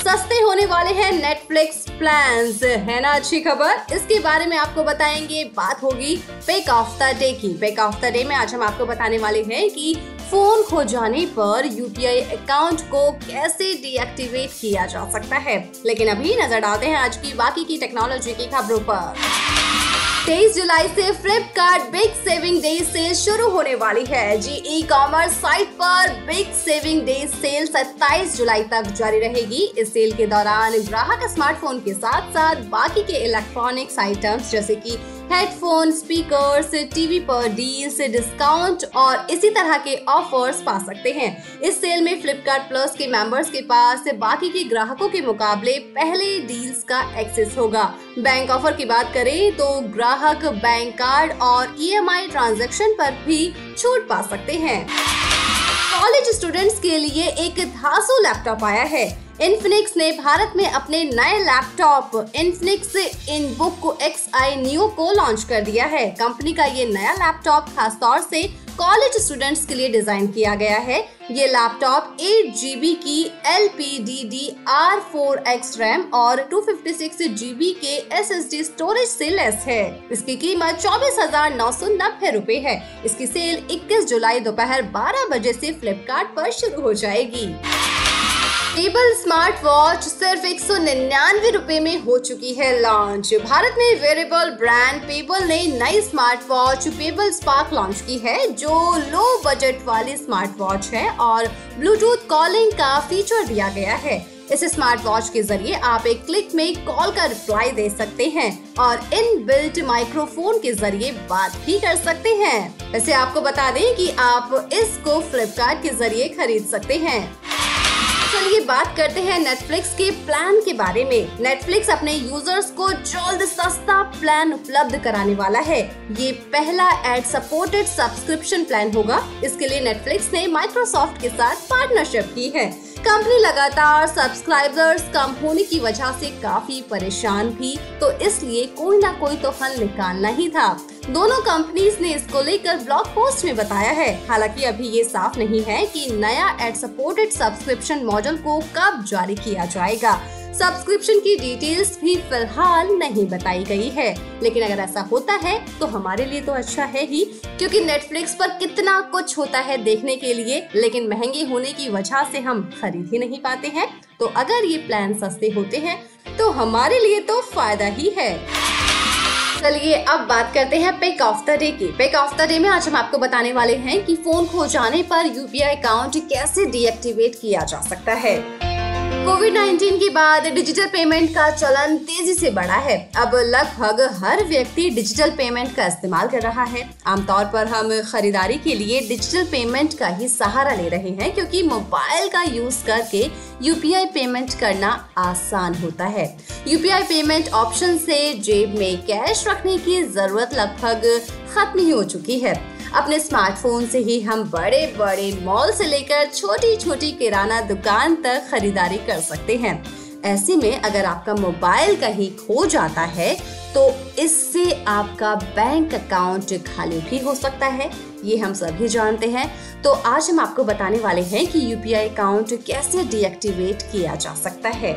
सस्ते होने वाले हैं नेटफ्लिक्स प्लान है ना अच्छी खबर? इसके बारे में आपको बताएँगे। बात होगी पेक ऑफ़ द डे की। पेक ऑफ़ द डे में आज हम आपको बताने वाले हैं कि फ़ोन खो जाने पर यूपीआई अकाउंट को कैसे डीएक्टिवेट किया जा सकता है। लेकिन अभी नज़र डालते हैं आज की बाकी की टेक्नोलॉजी की खबरों पर। तेईस जुलाई से Flipkart big saving day sale शुरू होने वाली है। जी ई कॉमर्स साइट पर बिग सेविंग डे सेल 27 जुलाई तक जारी रहेगी। इस सेल के दौरान ग्राहक स्मार्टफ़ोन के साथ साथ बाकी के इलेक्ट्रॉनिक्स आइटम्स जैसे कि हेडफोन स्पीकर्स टीवी पर डील्स डिस्काउंट और इसी तरह के ऑफर्स पा सकते हैं। इस सेल में फ्लिपकार्ट प्लस के मेंबर्स के पास बाकी के ग्राहकों के मुकाबले पहले डील्स का एक्सेस होगा। बैंक ऑफ़र की बात करें तो ग्राहक बैंक कार्ड और ईएमआई e ट्रांजैक्शन पर भी छूट पा सकते हैं। कॉलेज स्टूडेंट्स के लिए एक धासु लैपटॉप आया है। इनफिनिक्स ने भारत में अपने नए laptop Infinix InBook X I new को लॉन्च कर दिया है। कंपनी का ये नया लैपटॉप खासतौर से कॉलेज स्टूडेंट्स के लिए डिज़ाइन किया गया है। ये लैपटॉप एट जीबी की L P D D R four X RAM और टू फिफ्टी सिक्स जीबी के एस एस डी स्टोरेज से लेस है। इसकी कीमत चौबीस हज़ार नौ सौ नब्बे रूपए है। इसकी सेल 21 जुलाई दोपहर 12 बजे ऐसी फ्लिपकार्ट शुरू हो जाएगी। पेबल स्मार्ट वॉच सिर्फ़ एक सौ निन्यानवे रूपए में हो चुकी है लॉन्च भारत में वेरेबल ब्रांड पेबल ने नई smart watch Pebble Spark launch की है, जो लो बजट वाली स्मार्ट वॉच है और ब्लूटूथ कॉलिंग का फीचर दिया गया है। इस स्मार्ट वॉच के ज़रिए आप एक क्लिक में कॉल का रिप्लाई दे सकते हैं और इन बिल्ट माइक्रोफोन के ज़रिए बात भी कर सकते हैं। वैसे आपको बता दें कि आप इसको फ्लिपकार्ट के ज़रिए खरीद सकते हैं। चलिए बात करते हैं नेटफ्लिक्स के प्लान के बारे में। नेटफ्लिक्स अपने यूज़र्स को जल्द सस्ता प्लान उपलब्ध कराने वाला है। ये पहला एड सपोर्टेड सब्सक्रिप्शन प्लान होगा। इसके लिए नेटफ्लिक्स ने माइक्रोसॉफ्ट के साथ पार्टनरशिप की है। कंपनी लगातार सब्सक्राइबर्स कम होने की वजह से काफ़ी परेशान थी तो इसलिए कोई ना कोई तो हल निकालना ही था। दोनों कंपनीज़ ने इसको लेकर ब्लॉग पोस्ट में बताया है। हालाँकि अभी ये साफ़ नहीं है कि नया एड सपोर्टेड सब्सक्रिप्शन मॉडल को कब जारी किया जाएगा। सब्सक्रिप्शन की डिटेल्स भी फ़िलहाल नहीं बताई गई है। लेकिन अगर ऐसा होता है तो हमारे लिए तो अच्छा है ही, क्योंकि नेटफ्लिक्स पर कितना कुछ होता है देखने के लिए, लेकिन महँगे होने की वजह से हम खरीद ही नहीं पाते हैं। तो अगर ये प्लान सस्ते होते हैं तो हमारे लिए तो फ़ायदा ही है। चलिए अब बात करते हैं पेक ऑफ़ द डे की। पेक ऑफ़ द डे में आज हम आपको बताने वाले हैं कि फ़ोन खो जाने पर यूपीआई अकाउंट कैसे डीएक्टिवेट किया जा सकता है। कोविड 19 के बाद डिजिटल पेमेंट का चलन तेज़ी से बढ़ा है। अब लगभग हर व्यक्ति डिजिटल पेमेंट का इस्तेमाल कर रहा है। आमतौर पर हम खरीदारी के लिए डिजिटल पेमेंट का ही सहारा ले रहे हैं, क्योंकि मोबाइल का यूज़ करके यूपीआई पेमेंट करना आसान होता है। यूपीआई पेमेंट ऑप्शन से जेब में कैश रखने की ज़रूरत लगभग खत्म ही हो चुकी है। अपने स्मार्टफ़ोन से ही हम बड़े बड़े मॉल से लेकर छोटी छोटी किराना दुकान तक खरीदारी कर सकते हैं। ऐसे में अगर आपका मोबाइल कहीं खो जाता है तो इससे आपका बैंक अकाउंट खाली भी हो सकता है, ये हम सभी जानते हैं। तो आज हम आपको बताने वाले हैं कि यूपीआई अकाउंट कैसे डीएक्टिवेट किया जा सकता है।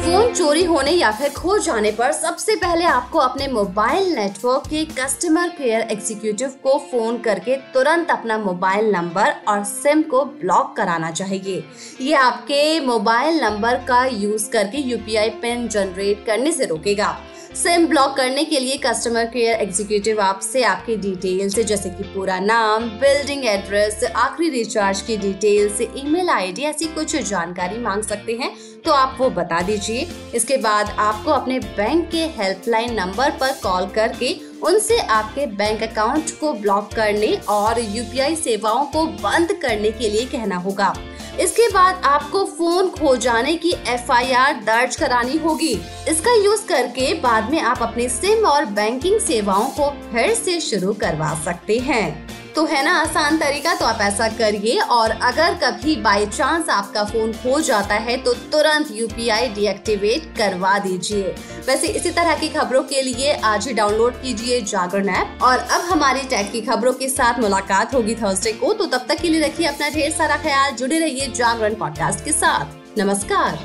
फ़ोन चोरी होने या फिर खो जाने पर सबसे पहले आपको अपने मोबाइल नेटवर्क के कस्टमर केयर एग्जीक्यूटिव को फ़ोन करके तुरंत अपना मोबाइल नंबर और सिम को ब्लॉक कराना चाहिए। ये आपके मोबाइल नंबर का यूज़ करके यूपीआई पिन जनरेट करने से रोकेगा। सिम ब्लॉक करने के लिए कस्टमर केयर एग्जीक्यूटिव आपसे आपकी डिटेल्स जैसे कि पूरा नाम बिल्डिंग एड्रेस आखिरी रिचार्ज की डिटेल्स ईमेल आईडी ऐसी कुछ जानकारी मांग सकते हैं तो आप वो बता दीजिए। इसके बाद आपको अपने बैंक के हेल्पलाइन नंबर पर कॉल करके उनसे आपके बैंक अकाउंट को ब्लॉक करने और यूपीआई सेवाओं को बंद करने के लिए कहना होगा। इसके बाद आपको फ़ोन खो जाने की एफआईआर दर्ज करानी होगी। इसका यूज़ करके बाद में आप अपने सिम और बैंकिंग सेवाओं को फिर से शुरू करवा सकते हैं। तो है ना, आसान तरीका तो आप ऐसा करिए और अगर कभी बाई चांस आपका फ़ोन खो जाता है तो तुरंत यूपीआई डीएक्टिवेट करवा दीजिए। वैसे इसी तरह की खबरों के लिए आज ही डाउनलोड कीजिए जागरण ऐप और अब हमारी टैग की खबरों के साथ मुलाकात होगी थर्सडे को तो तब तक के लिए रखिए अपना ढेर सारा ख्याल, जुड़े रहिए जागरण पॉडकास्ट के साथ। नमस्कार।